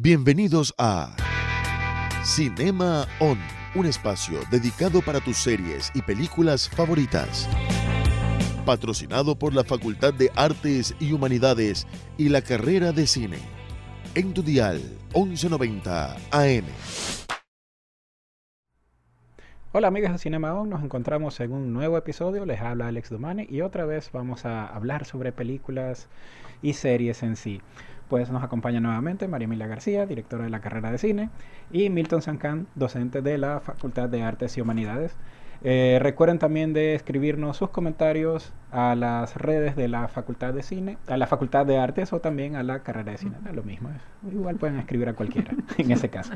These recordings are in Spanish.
Bienvenidos a Cinema On, un espacio dedicado para tus series y películas favoritas. Patrocinado por la Facultad de Artes y Humanidades y la carrera de cine. En tu dial 1190 AM. Hola amigos de Cinema On, nos encontramos en un nuevo episodio, les habla Alex Domane y otra vez vamos a hablar sobre películas y series en sí. Pues nos acompaña nuevamente María Emilia García, directora de la carrera de cine, y Milton Sancan, docente de la Facultad de Artes y Humanidades. Eh, recuerden también de escribirnos sus comentarios a las redes de la Facultad de Cine, a la Facultad de Artes o también a la carrera de cine. Es lo mismo, igual pueden escribir a cualquiera en ese caso.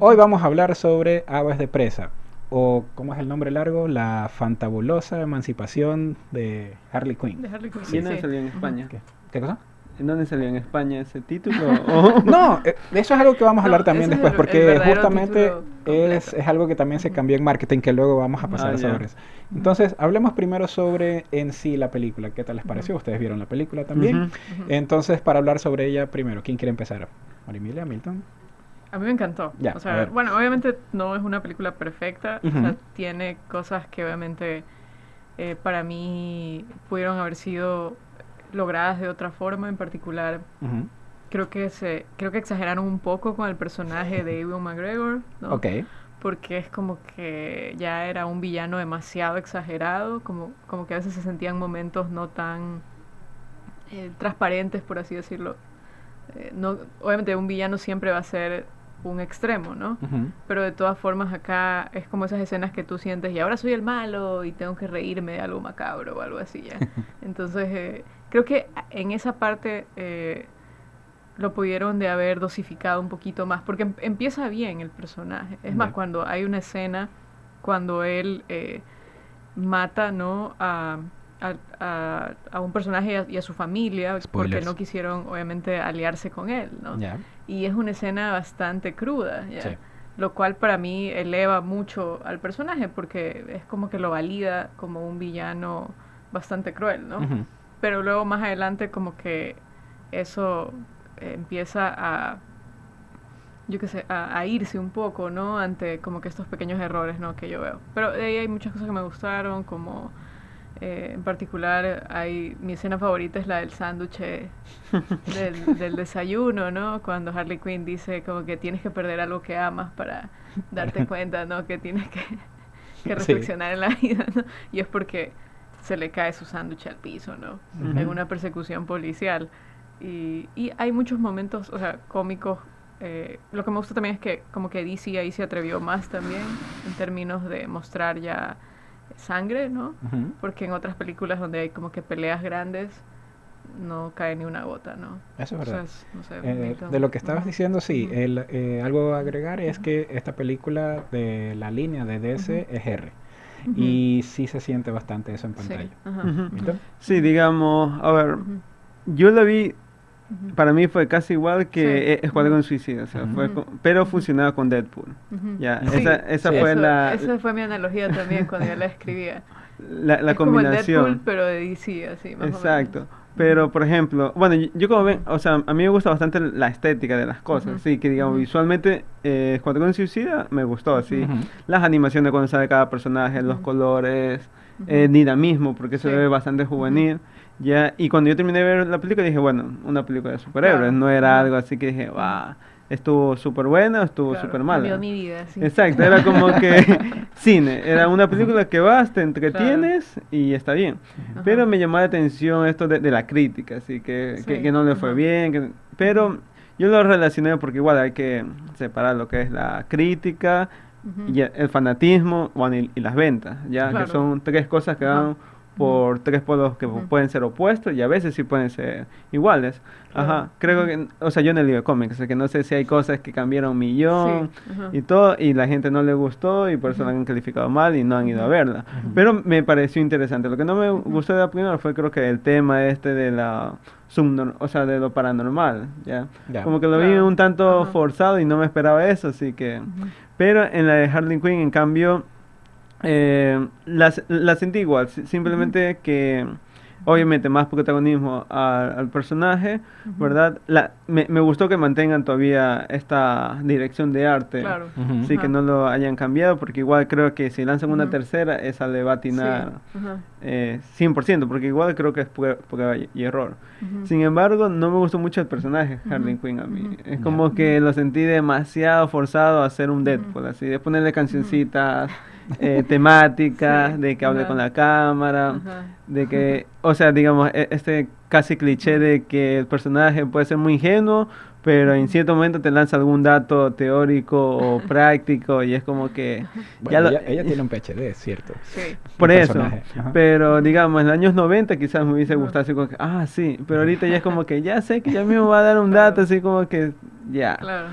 Hoy vamos a hablar sobre Aves de Presa, o ¿cómo es el nombre largo? La fantabulosa emancipación de Harley Quinn. De Harley Quinn. ¿Y Sí, sí. salió en España? ¿Qué, qué cosa? ¿En dónde salió en España ese título? ¿O- No, eh, de eso es algo que vamos a No, hablar también ese es después, el- porque justamente es, es algo que también se cambió en marketing, que luego vamos a pasar Ah, ya. sobre eso. Entonces, hablemos primero sobre en sí la película. ¿Qué tal les pareció? Ustedes vieron la película también. Ujú. Entonces, para hablar sobre ella primero, ¿quién quiere empezar? Marimilia, Milton. A mí me encantó. Ya, o a sea, bueno, obviamente no es una película perfecta. O sea, tiene cosas que obviamente eh, para mí pudieron haber sido logradas de otra forma. En particular, creo que se, creo que exageraron un poco con el personaje de Ewan McGregor, ¿no? Porque es como que ya era un villano demasiado exagerado, como, como que a veces se sentían momentos no tan eh, transparentes, por así decirlo. Eh, no, obviamente un villano siempre va a ser un extremo, ¿no? Pero de todas formas acá es como esas escenas que tú sientes y ahora soy el malo y tengo que reírme de algo macabro o algo así ya. Entonces eh, creo que en esa parte eh, lo pudieron de haber dosificado un poquito más porque em- empieza bien el personaje. Es más, cuando hay una escena cuando él eh, mata, ¿no? A, a, a- a un personaje y a, y a su familia porque no quisieron obviamente aliarse con él, ¿no? Y es una escena bastante cruda, ¿ya? Sí. lo cual para mí eleva mucho al personaje porque es como que lo valida como un villano bastante cruel, ¿no? Pero luego más adelante como que eso empieza a, yo qué sé, a, a irse un poco, ¿no? Ante como que estos pequeños errores, ¿no? Que yo veo. Pero de ahí hay muchas cosas que me gustaron, como eh, en particular hay mi escena favorita es la del sándwich eh, del, del desayuno, ¿no? Cuando Harley Quinn dice como que tienes que perder algo que amas para darte cuenta, ¿no? Que tienes que, que Sí. reflexionar en la vida, ¿no? Y es porque se le cae su sándwich al piso, ¿no? En Ujú. una persecución policial. Y, y hay muchos momentos, o sea, cómicos. eh, lo que me gusta también es que como que DC ahí se atrevió más también en términos de mostrar ya sangre, ¿no? Porque en otras películas donde hay como que peleas grandes no cae ni una gota, ¿no? Eso es O sea, verdad. es- no sé, Eh, de lo que estabas diciendo, sí, el, eh, algo a agregar es que esta película de la línea de DC es R. Y sí se siente bastante eso en Sí, pantalla. ¿Milton? Sí, digamos, a ver, yo la vi, para mí fue casi igual que Sí. eh, Escuadrón Suicida, o sea, Ujú. fue con- pero fusionada con Deadpool. Ya, Sí, esa, esa sí. fue Eso- la, Esa fue mi analogía también cuando yo la escribía. la, la es como el combinación. Deadpool, pero de DC, así, más o Exacto. menos. Pero, por ejemplo, bueno, yo, yo como ven, o sea, a mí me gusta bastante la estética de las cosas, Ujú. sí, que digamos, visualmente, eh, Escuadrón Suicida me gustó, así, las animaciones cuando sale cada personaje, los colores, eh, dinamismo, porque se Sí. ve bastante juvenil, ya, y cuando yo terminé de ver la película dije, bueno, una película de superhéroes, Claro. no era algo así que dije, va, estuvo súper buena, estuvo Claro, súper mala. Cambió mi vida, sí. Exacto, era como que cine, era una película que vas, te entretienes y está bien. Ajá. Pero me llamó la atención esto de, de la crítica, así que, que, Sí, que no le fue ajá. bien, que- pero yo lo relacioné porque igual hay que separar lo que es la crítica y el, fanatismo bueno, y, y las ventas, ya Claro. que son tres cosas que van por tres polos que pueden ser opuestos y a veces sí pueden ser iguales. Claro. Ajá, creo que, o sea, yo no leo cómics, o sea, que no sé si hay cosas que cambiaron un millón Sí, ajá. y todo, y la gente no le gustó y por eso la han calificado mal y no han ido a verla. Pero me pareció interesante. Lo que no me gustó de la primera fue creo que el tema este de la subnor- o sea, de lo paranormal, ¿ya? Ya. Como que lo vi un tanto forzado y no me esperaba eso, así que... Pero en la de Harley Quinn, en cambio, eh, la, la sentí igual, si- simplemente que obviamente más protagonismo al, al personaje, ¿verdad? La, me, me gustó que mantengan todavía esta dirección de arte. Claro. Sí, que no lo hayan cambiado, porque igual creo que si lanzan una tercera, esa le va a atinar Sí, eh, 100%, porque igual creo que es prueba, y error. Sin embargo, no me gustó mucho el personaje, Harley Quinn, a mí. Es como que lo sentí demasiado forzado a hacer un. Deadpool, así, de ponerle cancioncitas eh, temáticas, Sí, de que hable ajá. con la cámara, Ajá. de que, o sea, digamos, e- este casi cliché de que el personaje puede ser muy ingenuo, pero en cierto momento te lanza algún dato teórico o práctico y es como que... Bueno, ya lo- ella, tiene un PhD, es cierto. Sí. por eso, personaje, pero digamos, en los años 90 quizás me hubiese gustado así como que, ah, sí, pero ahorita ya es como que ya sé que ya mismo va a dar un dato, así como que, ya. Claro.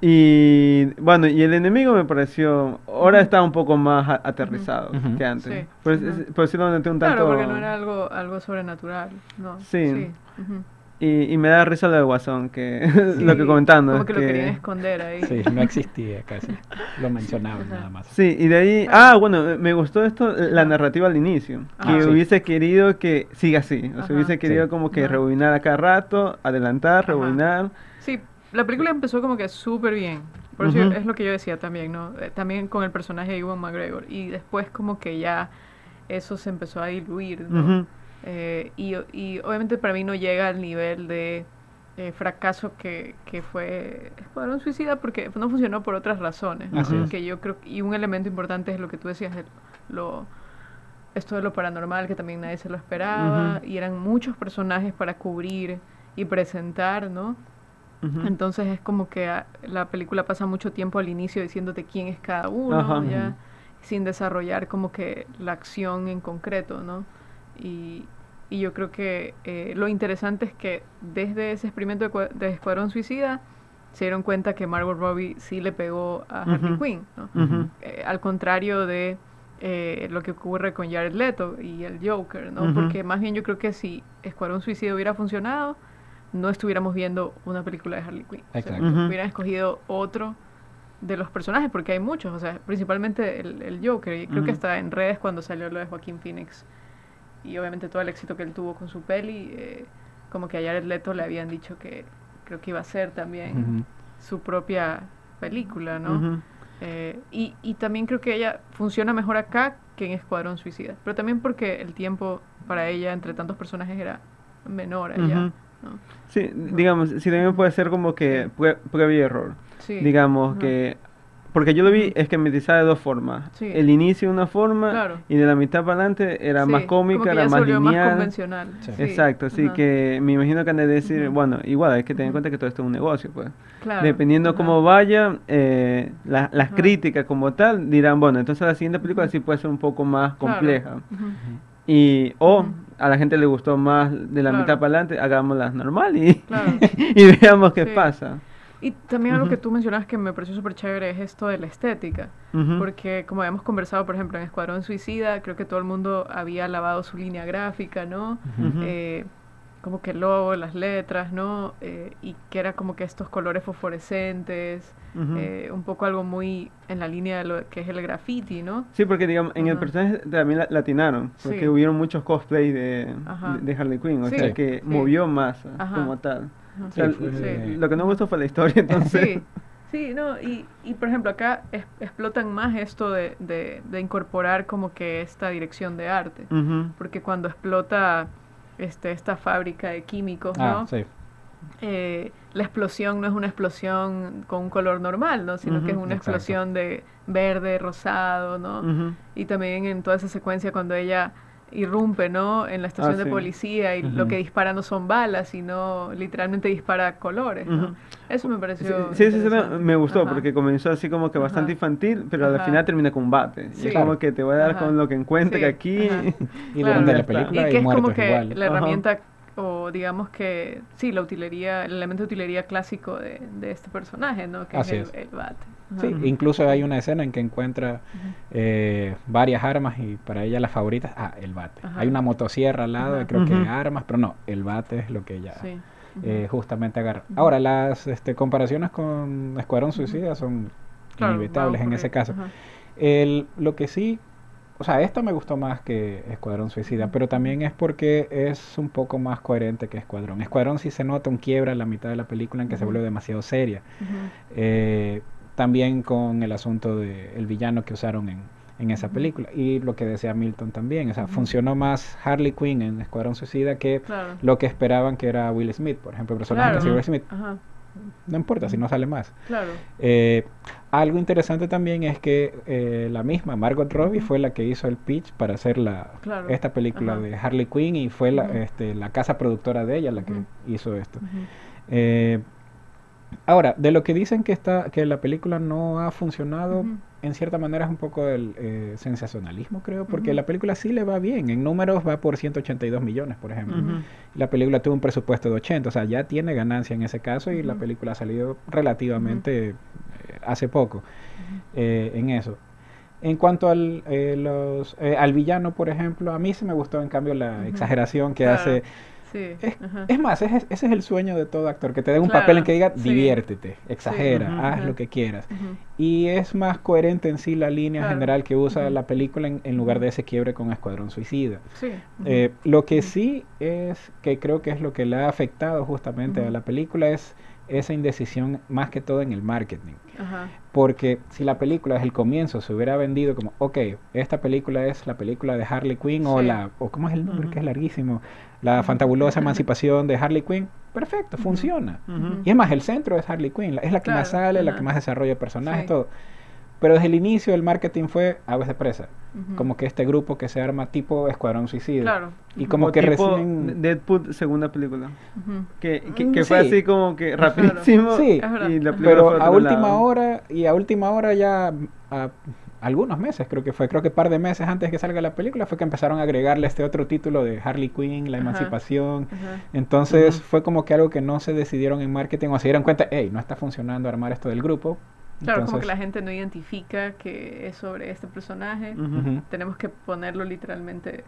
Y bueno, y el enemigo me pareció, ahora está un poco más aterrizado Ujú. que antes. Sí, Por, ajá. por sí lo noté un tanto... Claro, porque no era algo, algo sobrenatural, ¿no? Sí. ujú. y, y me da risa lo de Guasón, que lo Sí, que comentando. Como es que, lo querían esconder ahí. Sí, no existía casi. Lo mencionaban Ajá. nada más. Sí, y de ahí, ah, bueno, me gustó esto, la Ajá. narrativa al inicio, Ah, que sí. hubiese querido que siga así, o Ajá. sea, hubiese querido Sí. como que Ajá. rebobinar a cada rato, adelantar, Ajá. rebobinar. Sí, la película empezó como que súper bien. Por eso es lo que yo decía también, ¿no? Eh, También con el personaje de Ewan McGregor. Y después como que ya eso se empezó a diluir, ¿no? Eh, y, y obviamente para mí no llega al nivel de eh, fracaso que, que fue Escuadrón Suicida porque no funcionó por otras razones. ¿no? Así. Que yo creo y un elemento importante es lo que tú decías, el- lo, esto de lo paranormal que también nadie se lo esperaba y eran muchos personajes para cubrir y presentar, ¿no? Entonces es como que ah, la película pasa mucho tiempo al inicio diciéndote quién es cada uno, Ajá. ya, sin desarrollar como que la acción en concreto, ¿no? Y, y yo creo que eh, lo interesante es que desde ese experimento de, de Escuadrón Suicida se dieron cuenta que Margot Robbie sí le pegó a Harley. Quinn, ¿no? Eh, al contrario de eh, lo que ocurre con Jared Leto y el Joker, ¿no? Porque más bien yo creo que si Escuadrón Suicida hubiera funcionado, no estuviéramos viendo una película de Harley Quinn. O sea, Exacto. Hubieran escogido otro de los personajes, porque hay muchos, o sea, principalmente el, el Joker. Y creo que hasta en redes cuando salió lo de Joaquín Phoenix y obviamente todo el éxito que él tuvo con su peli, eh, como que a Jared Leto le habían dicho que creo que iba a ser también su propia película, ¿no? Eh, y, y también creo que ella funciona mejor acá que en Escuadrón Suicida. Pero también porque el tiempo para ella entre tantos personajes era menor allá. Ujú. ¿no? Sí, digamos, sí también puede ser como que prue- prueba y error. Sí. Digamos Ajá. que... Porque yo lo vi esquematizada de dos formas. Sí. El inicio de una forma Claro. y de la mitad para adelante era Sí, más como cómica, que era ya más lineal. convencional. Sí. Sí, Exacto, así ajá. que me imagino que han de decir, Ujú. bueno, igual hay que tener en cuenta que todo esto es un negocio, pues. Claro, Dependiendo ajá. cómo vaya, eh, la- las Ajá. críticas como tal dirán, bueno, entonces la siguiente película sí puede ser un poco más Claro. compleja. Ujú. Y, o. a la gente le gustó más de la Claro. mitad para adelante, hagámoslas normal y, Claro. y veamos qué Sí. pasa. Y también algo que tú mencionabas que me pareció súper chévere es esto de la estética. Porque como habíamos conversado, por ejemplo, en Escuadrón Suicida, creo que todo el mundo había lavado su línea gráfica, ¿no? Eh, como que el logo, las letras, ¿no? Eh, y que era como que estos colores fosforescentes, eh, un poco algo muy en la línea de lo que es el graffiti, ¿no? Sí, porque digamos, en el personaje también la- latinaron, porque Sí. hubieron muchos cosplays de, de, de Harley Quinn, o Sí. sea que Sí. movió masa Ajá. como tal. O sea, Sí, fue- l- Lo que no me gustó fue la historia, entonces. Sí, sí, no, y, y por ejemplo acá es- explotan más esto de, de, de incorporar como que esta dirección de arte, porque cuando explota este, esta fábrica de químicos, ¿no? Ah, sí. eh, la explosión no es una explosión con un color normal, ¿no? Sino que es una exacto. explosión de verde, rosado, ¿no? Y también en toda esa secuencia cuando ella irrumpe, ¿no? En la estación Ah, de sí. policía y lo Ujú. que dispara no son balas, sino literalmente dispara colores, ¿no? Ujú. Eso me Sí, pareció sí, esa escena interesante. me gustó Ajá. porque comenzó así como que bastante Ajá. infantil, pero al final termina con bate. Y Sí. es como Claro. que te voy a dar Ajá. con lo que encuentre Sí, aquí. ajá. Y Claro. durante Ya la película Y que es como que igual. la Ajá. herramienta, o digamos que, sí, la utilería, el elemento de utilería clásico de, de este personaje, ¿no? Que Así es es. el, el bate. Sí, incluso hay una escena en que encuentra eh, varias armas y para ella las favoritas, ah, el bate. Hay una motosierra al lado, creo que armas, pero no, el bate es lo que ella Sí. eh, justamente agarra. Ahora, las este, comparaciones con Escuadrón Suicida son Claro, inevitables a en ese caso. El, lo que sí o sea, esta me gustó más que Escuadrón Suicida, pero también es porque es un poco más coherente que Escuadrón. Escuadrón sí se nota un quiebra en la mitad de la película en que se vuelve demasiado seria. Eh, también con el asunto del villano que usaron en, en esa película. Y lo que decía Milton también, o sea, funcionó más Harley Quinn en Escuadrón Suicida que Claro. lo que esperaban que era Will Smith, por ejemplo, el personaje Claro. hacía Will Smith. Ajá. No importa si no sale más. Claro. Eh, algo interesante también es que eh, la misma Margot Robbie fue la que hizo el pitch para hacer la, esta película Ajá. de Harley Quinn y fue la, este, la casa productora de ella la que hizo esto. Eh, ahora, de lo que dicen que está que la película no ha funcionado, en cierta manera es un poco el eh, sensacionalismo, creo, porque la película sí le va bien. En números va por 182 millones, por ejemplo. La película tuvo un presupuesto de 80, o sea, ya tiene ganancia en ese caso y la película ha salido relativamente eh, hace poco eh, en eso. En cuanto al, eh, los, eh, al villano, por ejemplo, a mí sí me gustó en cambio la exageración que hace. Sí. Es, es más, es- ese es el sueño de todo actor, que te den un Claro, papel en que diga, diviértete, exagera, haz lo que quieras. Y es más coherente en sí la línea Claro. general que usa la película en, en lugar de ese quiebre con Escuadrón Suicida. Sí. Eh, lo que sí es que creo que es lo que le ha afectado justamente a la película es esa indecisión más que todo en el marketing. Ajá. Porque si la película desde el comienzo se hubiera vendido como, ok, esta película es la película de Harley Quinn o la, o ¿cómo es el nombre? Que es larguísimo, la fantabulosa emancipación de Harley Quinn, perfecto, funciona. Y es más, el centro es Harley Quinn, la- es la que más sale, la que más desarrolla personajes, Sí. todo. Pero desde el inicio el marketing fue aves de presa, como que este grupo que se arma tipo Escuadrón Suicida. Claro. Y como O que tipo reciben... Deadpool, segunda película. Que, que, Mm, fue sí. así como que rapidísimo. Sí. Y la Pero a última lado. hora, y a última hora ya, a algunos meses creo que fue, creo que par de meses antes que salga la película, fue que empezaron a agregarle este otro título de Harley Quinn, la emancipación. Ajá. Entonces fue como que algo que no se decidieron en marketing o se dieron cuenta, hey, no está funcionando armar esto del grupo. Claro, como que la gente no identifica que es sobre este personaje. Tenemos que ponerlo literalmente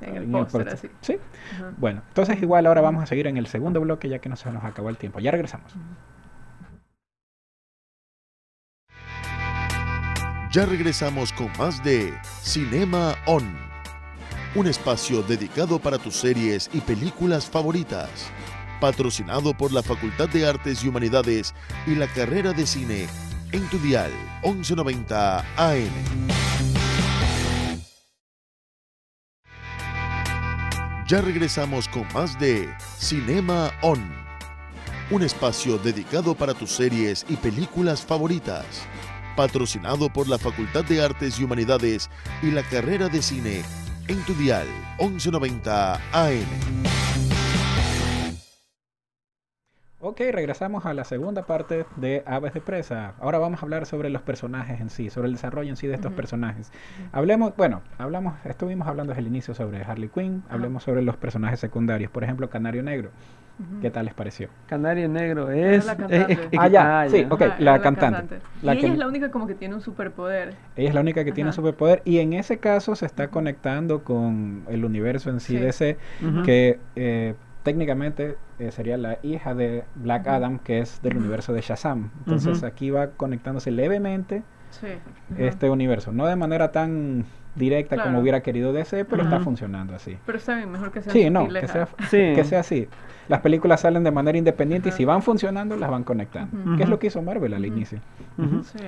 en el póster, así. Sí, bueno, entonces igual ahora vamos a seguir en el segundo bloque ya que no se nos acabó el tiempo. Ya regresamos. Ya regresamos con más de Cinema On, un espacio dedicado para tus series y películas favoritas, patrocinado por la Facultad de Artes y Humanidades y la carrera de cine en tu dial 1190 AM. Ya regresamos con más de Cinema On, un espacio dedicado para tus series y películas favoritas patrocinado por la Facultad de Artes y Humanidades y la carrera de cine en tu dial 1190 AM. Ok, regresamos a la segunda parte de Aves de Presa. Ahora vamos a hablar sobre los personajes en sí, sobre el desarrollo en sí de estos personajes. Hablemos, bueno, hablamos, estuvimos hablando desde el inicio sobre Harley Quinn, hablemos sobre los personajes secundarios, por ejemplo, Canario Negro. ¿Qué tal les pareció? Canario Negro es. la eh, eh, eh, Ah, ya, sí, ok, Ajá, la cantante. La y que- ella es la única como que tiene un superpoder. Ella es la única que tiene Ajá. superpoder y en ese caso se está conectando con el universo en sí Sí. DC, Ujú. que eh, técnicamente eh, sería la hija de Black. Adam, que es del universo de Shazam. Entonces aquí va conectándose levemente Sí. este universo. No de manera tan directa como hubiera querido DC, pero está funcionando así. Pero está bien, mejor que sea Sí, no, que sea, Sí. que sea así. Las películas salen de manera independiente y si van funcionando, las van conectando. Que es lo que hizo Marvel al inicio. Sí,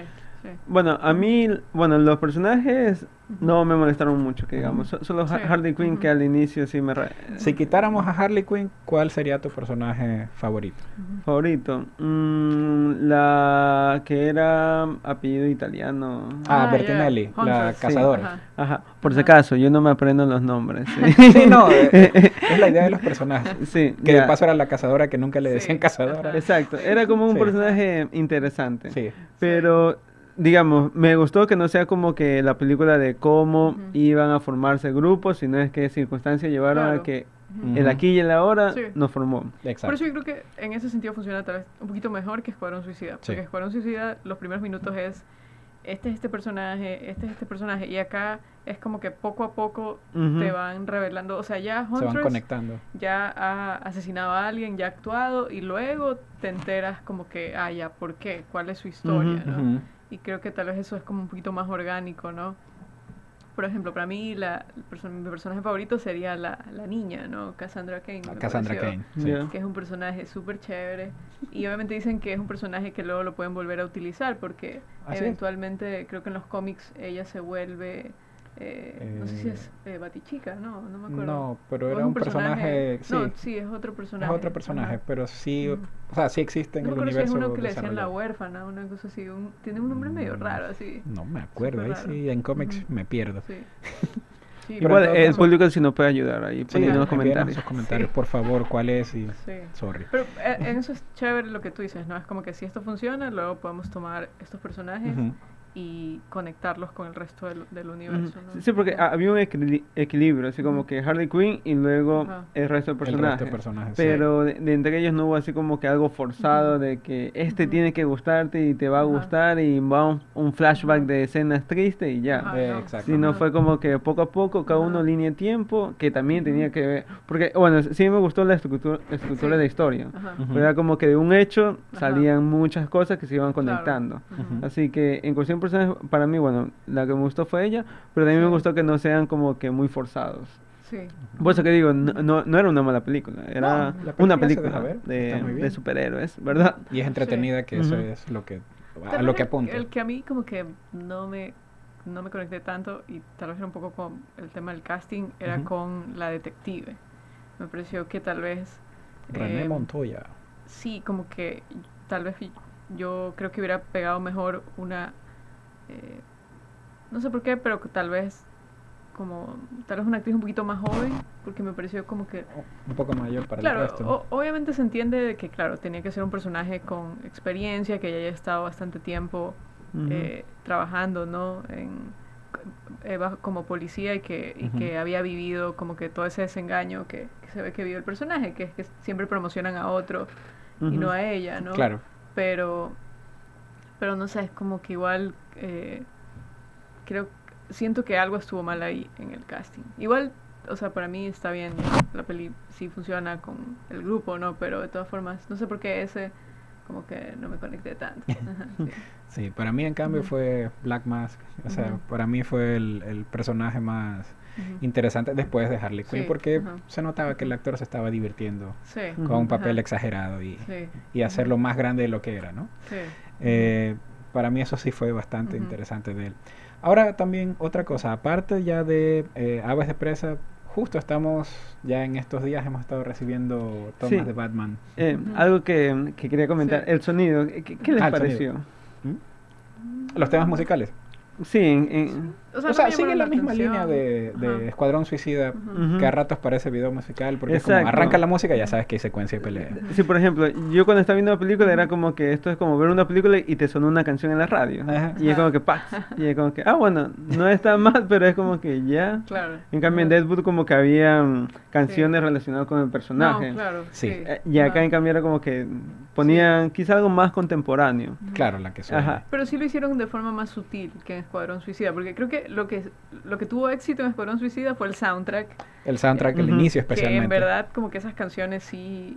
sí. Bueno, a mí, bueno, los personajes no me molestaron mucho, que digamos. Solo Sí. Harley Quinn, que al inicio sí me. ra- Si quitáramos a Harley Quinn, ¿cuál sería tu personaje favorito? Favorito. Mm, la que era apellido italiano. Ah, Ah, Bertinelli, la sí. cazadora. Ajá. Ajá, por si acaso, yo no me aprendo los nombres. Sí, no, eh, eh, es la idea de los personajes. Sí, Que de paso era la cazadora que nunca le Sí, decían cazadora. Exacto, era como un Sí. personaje interesante. Sí. Pero, digamos, me gustó que no sea como que la película de cómo iban a formarse grupos, sino es que circunstancias llevaron a que el aquí y el ahora Sí. nos formó. Exacto. Por eso yo creo que en ese sentido funciona tal vez un poquito mejor que Escuadrón Suicida. Porque Sí. Escuadrón Suicida, los primeros minutos es este es este personaje, este es este personaje. Y acá es como que poco a poco te van revelando. O sea, ya Se van Huntress conectando. ya ha asesinado a alguien, ya ha actuado. Y luego te enteras como que, ah, ya, ¿por qué? ¿Cuál es su historia? ¿no? Y creo que tal vez eso es como un poquito más orgánico, ¿no? por ejemplo, para mí la, mi personaje favorito sería la, la niña, ¿no? Cassandra Kane. Cassandra pareció, Kane. sí. Que es un personaje súper chévere. Y obviamente dicen que es un personaje que luego lo pueden volver a utilizar porque es. eventualmente creo que en los cómics ella se vuelve... eh, no sé si es eh, Batichica, no, no me acuerdo. No, pero es era un personaje, sí, No, sí, es otro es personaje. otro personaje, ajá. pero sí, Ujú. o sea, sí existe en No el me acuerdo si es universo uno que le decían la huérfana, una cosa así. un- tiene un nombre medio Mm, raro así. No me acuerdo, ahí sí, en cómics me pierdo. Sí. Sí, Pero Igual todo el público si nos puede ayudar ahí Sí, poniendo en los comentarios. sus comentarios, Sí. por favor, cuál es y sí. sorry. Pero eh, en eso es chévere lo que tú dices, ¿no? Es como que si esto funciona, luego podemos tomar estos personajes Ujú. Y conectarlos con el resto del, universo, ¿no? Sí, porque había un equili- equilibrio, así como que Harley Quinn y luego el resto de El personajes. resto de personajes. sí. Pero de, de entre ellos no hubo así como que algo forzado de que este tiene que gustarte y te va a gustar y va un, un flashback de escenas tristes y ya. Eh, no. exacto. Si no Ajá. fue como que poco a poco, cada uno línea de tiempo, que también tenía que ver. Porque, bueno, sí me gustó la estructura, estructura Sí. de la historia. Era como que de un hecho salían muchas cosas que se iban Claro. conectando. Así que en cuestión para mí, bueno, la que me gustó fue ella, pero también me Sí. gustó que no sean como que muy forzados. Sí. Por eso que digo, no, no, no era una mala película, era No, una película ver, de, superhéroes, ¿verdad? Y es entretenida, que eso es lo que a lo que apunta. El que a mí como que no me, no me conecté tanto y tal vez era un poco con el tema del casting, era con la detective. Me pareció que tal vez... René eh, Montoya. Sí, como que tal vez yo creo que hubiera pegado mejor una... eh, no sé por qué, pero que tal vez como tal vez una actriz un poquito más joven, porque me pareció como que Un poco mayor para el Claro, resto. o- obviamente se entiende de que, claro, tenía que ser un personaje con experiencia, que ya haya estado bastante tiempo Ujú. eh, trabajando, ¿no? En, eh, bajo- como policía y que, y que había vivido como que todo ese desengaño que, que se ve que vive el personaje, que es que siempre promocionan a otro y no a ella, ¿no? Claro. Pero, pero no sé, es como que igual eh, creo, siento que algo estuvo mal ahí en el casting. Igual, o sea, para mí está bien, la peli sí funciona con el grupo, ¿no? Pero de todas formas, no sé por qué ese como que no me conecté tanto. Ajá, sí. Sí, para mí en cambio Ujú. fue Black Mask. O sea, Ujú. para mí fue el, el personaje más Ujú. interesante después de Harley Quinn Sí, porque se notaba que el actor se estaba divirtiendo Sí. Con un papel exagerado y, Sí. y hacerlo más grande de lo que era, ¿no? Sí. Eh, para mí eso sí fue bastante interesante de él. Ahora también otra cosa, aparte ya de eh, Aves de Presa, justo estamos, ya en estos días hemos estado recibiendo tomas Sí. de Batman. Eh. Algo que, que quería comentar, Sí. el sonido, ¿qué, qué les Ah, pareció? sonido. Los temas musicales. Sí, en, en- O O sea, sigue la misma atención. línea de, de. Escuadrón Suicida, que a ratos parece video musical, porque es como arranca la música y ya sabes que hay secuencia de pelea. Sí, por ejemplo, yo cuando estaba viendo la película era como que esto es como ver una película y te sonó una canción en la radio. Ajá. Y es como que ¡pax! Y es como que, ah, bueno, no está mal, pero es como que ya. Claro. En cambio, en. Deadwood como que había mm, canciones relacionadas con el personaje. No, claro. Sí. Sí. Eh, Y acá en cambio era como que ponían quizá algo más contemporáneo. Claro, la que suena. Ajá. Pero sí lo hicieron de forma más sutil que en Escuadrón Suicida, porque creo que lo que lo que tuvo éxito en Escuadrón Suicida fue el soundtrack, El soundtrack, el inicio que especialmente. en verdad como que esas canciones sí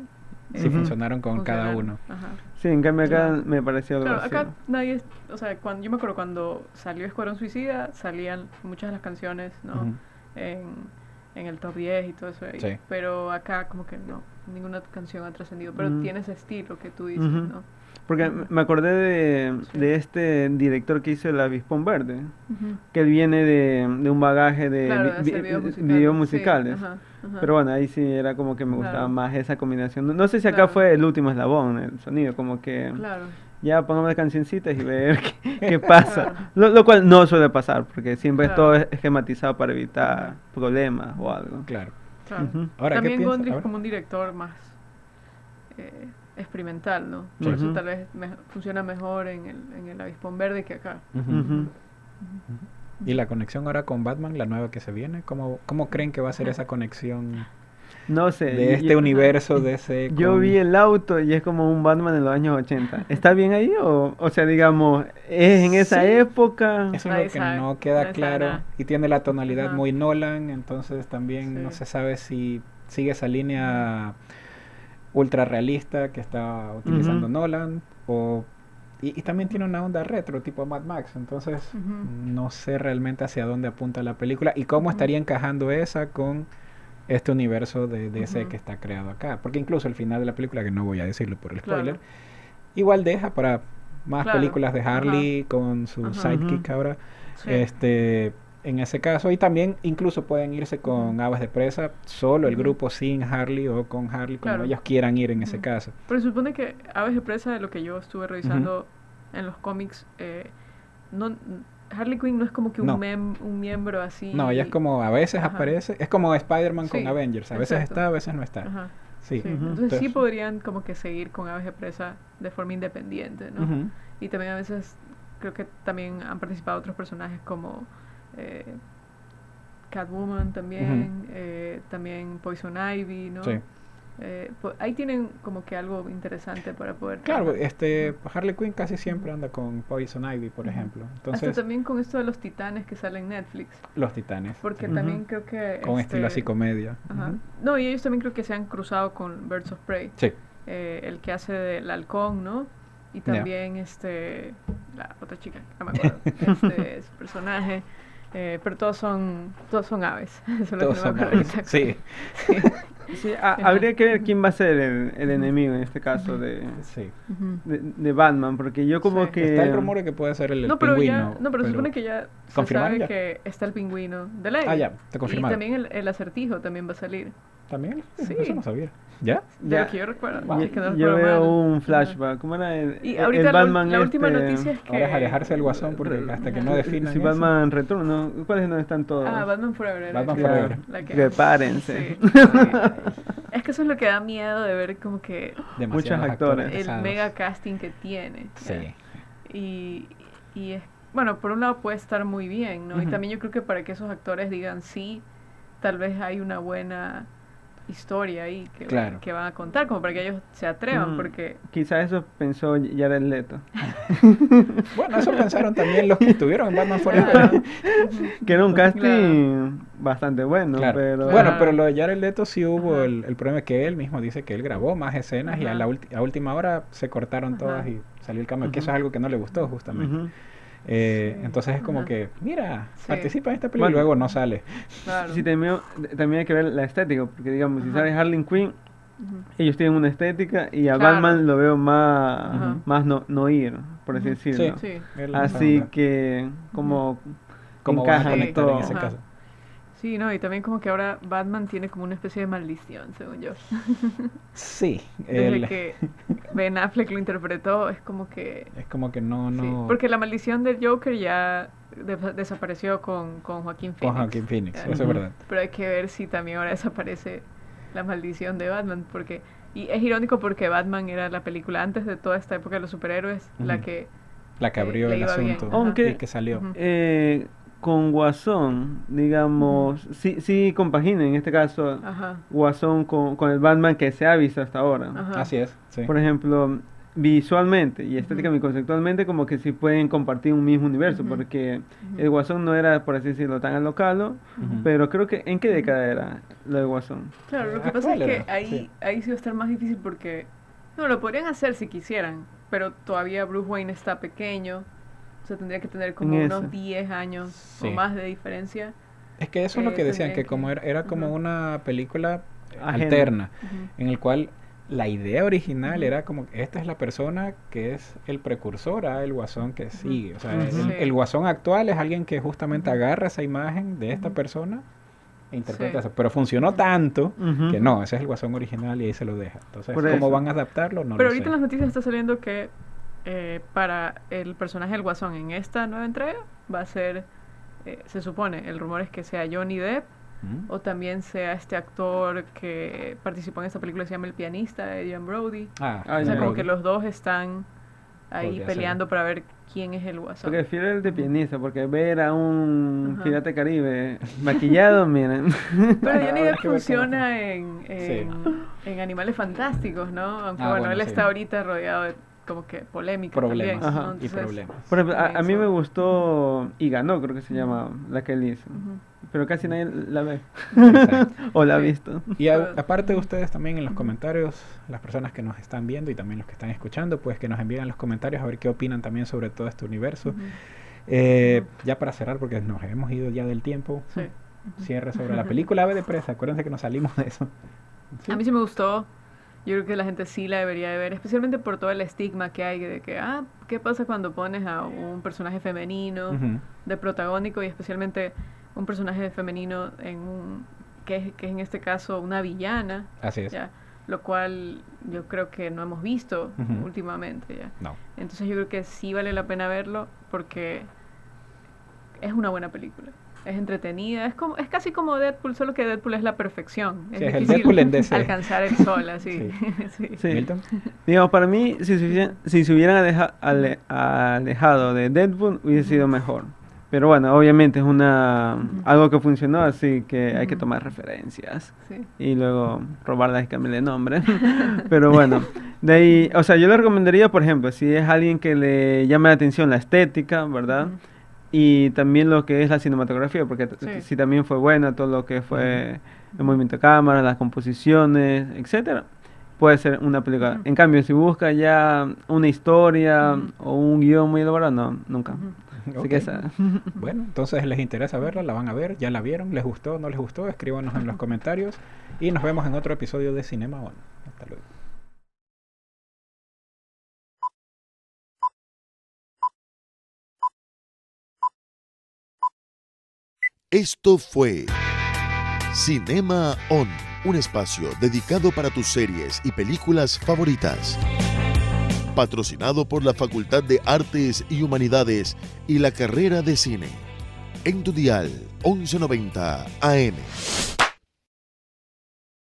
Sí, funcionaron con cada uno. Ajá. Sí, en cambio acá me pareció algo Claro, así. acá nadie, es- o sea, cuando, yo me acuerdo cuando salió Escuadrón Suicida, salían muchas de las canciones, ¿no? En, en el top 10 y todo eso ahí. Sí. Pero acá como que no, ninguna canción ha trascendido, pero Ujú. tiene ese estilo que tú dices. ¿no? Porque me acordé de, Sí. de este director que hizo El Avispón Verde, que él viene de, de un bagaje de Claro, vi- videos musicales. Sí, ajá, ajá. Pero bueno, ahí sí era como que me gustaba más esa combinación. No, no sé si acá Claro. fue el último eslabón, el sonido, como que Claro. ya pongamos las cancioncitas y ver qué, qué pasa. Claro. Lo, lo cual no suele pasar, porque siempre Claro. todo es esquematizado para evitar problemas o algo. Claro. Claro. Ujú. Ahora, ¿qué También? Gondry es como un director más eh, experimental, ¿no? Sí. Por eso tal vez me- funciona mejor en el, en el Avispón Verde que acá. Y la conexión ahora con Batman, la nueva que se viene, ¿cómo, cómo creen que va a ser esa conexión No sé. de este yo- universo de ese... Yo con- vi el auto y es como un Batman de los años 80. ¿Está bien ahí? O, o sea, digamos, ¿es en esa Sí. época? Eso es lo que no queda claro. Y tiene la tonalidad Ajá. muy Nolan, entonces también no se sabe si sigue esa línea ultra realista que está utilizando. Nolan o y, y también tiene una onda retro, tipo Mad Max. Entonces, no sé realmente hacia dónde apunta la película y cómo estaría encajando esa con este universo de DC que está creado acá. Porque incluso el final de la película, que no voy a decirlo por el Claro. spoiler, igual deja para más Claro. películas de. Harley con su sidekick ahora. Sí. Este, en ese caso, y también incluso pueden irse con aves de presa, solo el grupo sin Harley o con Harley, como Claro. ellos quieran ir en ese caso. Pero se supone que Aves de Presa, de lo que yo estuve revisando en los cómics, eh, no, Harley Quinn no es como que un, No. mem- un miembro así. No, ella es como a veces Ajá. aparece, es como Spider-Man con Avengers, a veces exacto. está, a veces no está. Ajá, Sí. Entonces, sí podrían como que seguir con Aves de Presa de forma independiente, ¿no? Y también a veces creo que también han participado otros personajes como eh, Catwoman también, eh, también Poison Ivy, ¿no? Sí. Eh, po- ahí tienen como que algo interesante para poder Claro, trabajar. este Harley Quinn casi siempre anda con Poison Ivy, por ejemplo. Hasta Entonces, también con esto de los titanes que salen en Netflix. los titanes. Porque también creo que... Con estilo este, así comedia. Ajá. No, y ellos también creo que se han cruzado con Birds of Prey. Sí. Eh, el que hace del halcón, ¿no? Y también este... La otra chica, no me acuerdo. este su personaje. Eh, pero todos son todos son aves. Eso es lo Todos que no me son aves. Sí. Sí. Sí, Ajá. habría que ver quién va a ser el, el enemigo en este caso de, Sí. De, de Batman, porque yo como Sí. que... Está el rumor de que puede ser el, el No, pero pingüino. ya, no, pero, se supone que ya se ¿Confirmaron sabe ya? que está el pingüino de ley. Ah, ya, está Y confirmado. también el, el acertijo también va a salir. ¿También? Sí. Eso no sabía. ¿Ya? De Ya. lo que yo recuerdo. Wow. es que no yo veo un flashback. ¿Cómo era el, Y el- ahorita el Batman la última este, noticia es que... Ahora es alejarse del guasón porque hasta que no Ajá. definan Si. Batman Retorno, ¿cuáles no están todos? Ah, Batman Forever. Batman Forever. la que- Prepárense. Sí. Es que eso es lo que da miedo de ver como que Demasiados Muchos actores. el pesados. mega casting que tiene. Sí. Y, y es, bueno, por un lado puede estar muy bien, ¿no? Y Ujú. también yo creo que para que esos actores digan sí, tal vez hay una buena historia ahí que, Claro. que van a contar, como para que ellos se atrevan, Mm. porque... Quizás eso pensó Jared Leto. Bueno, eso pensaron también los que estuvieron en Batman Forever. Claro. Que era un casting Claro. bastante bueno, Claro. pero... Bueno, pero lo de Jared Leto sí hubo Ajá. el, el problema que él mismo dice que él grabó más escenas y a la a última hora se cortaron Ajá. todas y salió el cambio, que eso es algo que no le gustó justamente. Eh, Sí. entonces es como Ajá. que, mira, Sí. participa en esta película y luego no sale. Claro. Sí, también, también hay que ver la estética, porque digamos, si sale Harley Quinn, ellos tienen una estética y a Claro. Batman lo veo más, Ajá. más no, no ir, por así decirlo. Sí. Así que, como ¿Cómo van a encajan conectar en todo. ese Ajá. caso? Sí, no, y también como que ahora Batman tiene como una especie de maldición, según yo. Sí, Desde que Ben Affleck lo interpretó, es como que... es como que no, sí, no... porque la maldición del Joker ya de- desapareció con, con Joaquín Phoenix. con Joaquin Phoenix, eso es verdad. Pero hay que ver si también ahora desaparece la maldición de Batman, porque... Y es irónico porque Batman era la película antes de toda esta época de los superhéroes, la que... La que abrió el asunto Aunque- y que salió. Eh, con Guasón, digamos, sí, sí compagina en este caso Ajá. Guasón con, con el Batman que se ha visto hasta ahora. Ajá. Así es, sí. Por ejemplo, visualmente y estéticamente y conceptualmente como que sí pueden compartir un mismo universo, porque el Guasón no era, por así decirlo, tan alocado, pero creo que ¿en qué década era lo de Guasón? Claro, lo que Ah, pasa es ¿cuál que ahí, Sí. ahí sí va a estar más difícil porque... No, lo podrían hacer si quisieran, pero todavía Bruce Wayne está pequeño. O sea, tendría que tener como En unos eso. 10 años Sí. o más de diferencia. Es que eso es lo Eh, que decían, tendría que como era, era como una película Ajena. alterna, en el cual la idea original era como que esta es la persona que es el precursor a el guasón que sigue. O sea, el, Sí. el guasón actual es alguien que justamente agarra esa imagen de esta persona e interpreta Sí. eso. Pero funcionó tanto que no, ese es el guasón original y ahí se lo deja. Entonces, Por ¿cómo eso. van a adaptarlo? No pero lo ahorita sé. en las noticias está saliendo que eh, para el personaje del Guasón en esta nueva entrega va a ser, eh, se supone, el rumor es que sea Johnny Depp Ujú. o también sea este actor que participó en esta película que se llama El pianista, Adrian Brody. Ah, Ah, O sea, como Brody. que los dos están ahí Podría ser. peleando para ver quién es el guasón. Prefiero el de pianista, porque ver a un Ajá. pirata caribe maquillado, miren. Pero Johnny Depp funciona en, en, en Animales Fantásticos, ¿no? Aunque Ah, bueno, bueno, él sí. está ahorita rodeado de como que polémica. Y problemas. Por ejemplo, a, a mí me gustó y ganó, creo que se llama la que él hizo. Pero casi nadie la ve o la ha visto. Y a- aparte de ustedes también en los comentarios, las personas que nos están viendo y también los que están escuchando, pues que nos envíen en los comentarios a ver qué opinan también sobre todo este universo. Eh, ya para cerrar, porque nos hemos ido ya del tiempo, Sí. cierre sobre la película Ave de Presa. Acuérdense que nos salimos de eso. Sí. A mí sí me gustó. Yo creo que la gente sí la debería de ver, especialmente por todo el estigma que hay de que, ah, ¿qué pasa cuando pones a un personaje femenino de protagónico y especialmente un personaje femenino en un, que, es, que es en este caso una villana, Así es. ya, lo cual yo creo que no hemos visto últimamente, ya. No. Entonces yo creo que sí vale la pena verlo porque es una buena película. Es entretenida, es como es casi como Deadpool, solo que Deadpool es la perfección. Sí, es el difícil Deadpool en DC. alcanzar el sol así. sí. Sí. Milton. Digamos, para mí, si se hubieran, si se hubieran aleja- ale- alejado de Deadpool, hubiese sido mejor. Pero bueno, obviamente es una algo que funcionó, así que hay que tomar referencias Sí. y luego robarlas y cambiarle nombre. Pero bueno, de ahí, o sea, yo le recomendaría, por ejemplo, si es alguien que le llama la atención la estética, ¿verdad? Y también lo que es la cinematografía, porque Sí. sí también fue buena, todo lo que fue el movimiento de cámara, las composiciones, etcétera. Puede ser una película. En cambio, si busca ya una historia o un guion muy elaborado, no, nunca. Así que esa. Bueno, entonces les interesa verla, la van a ver, ya la vieron, les gustó, no les gustó, escríbanos en los comentarios y nos vemos en otro episodio de Cinema On. Hasta luego. Esto fue Cinema On, un espacio dedicado para tus series y películas favoritas. Patrocinado por la Facultad de Artes y Humanidades y la carrera de cine. En tu dial 1190 AM.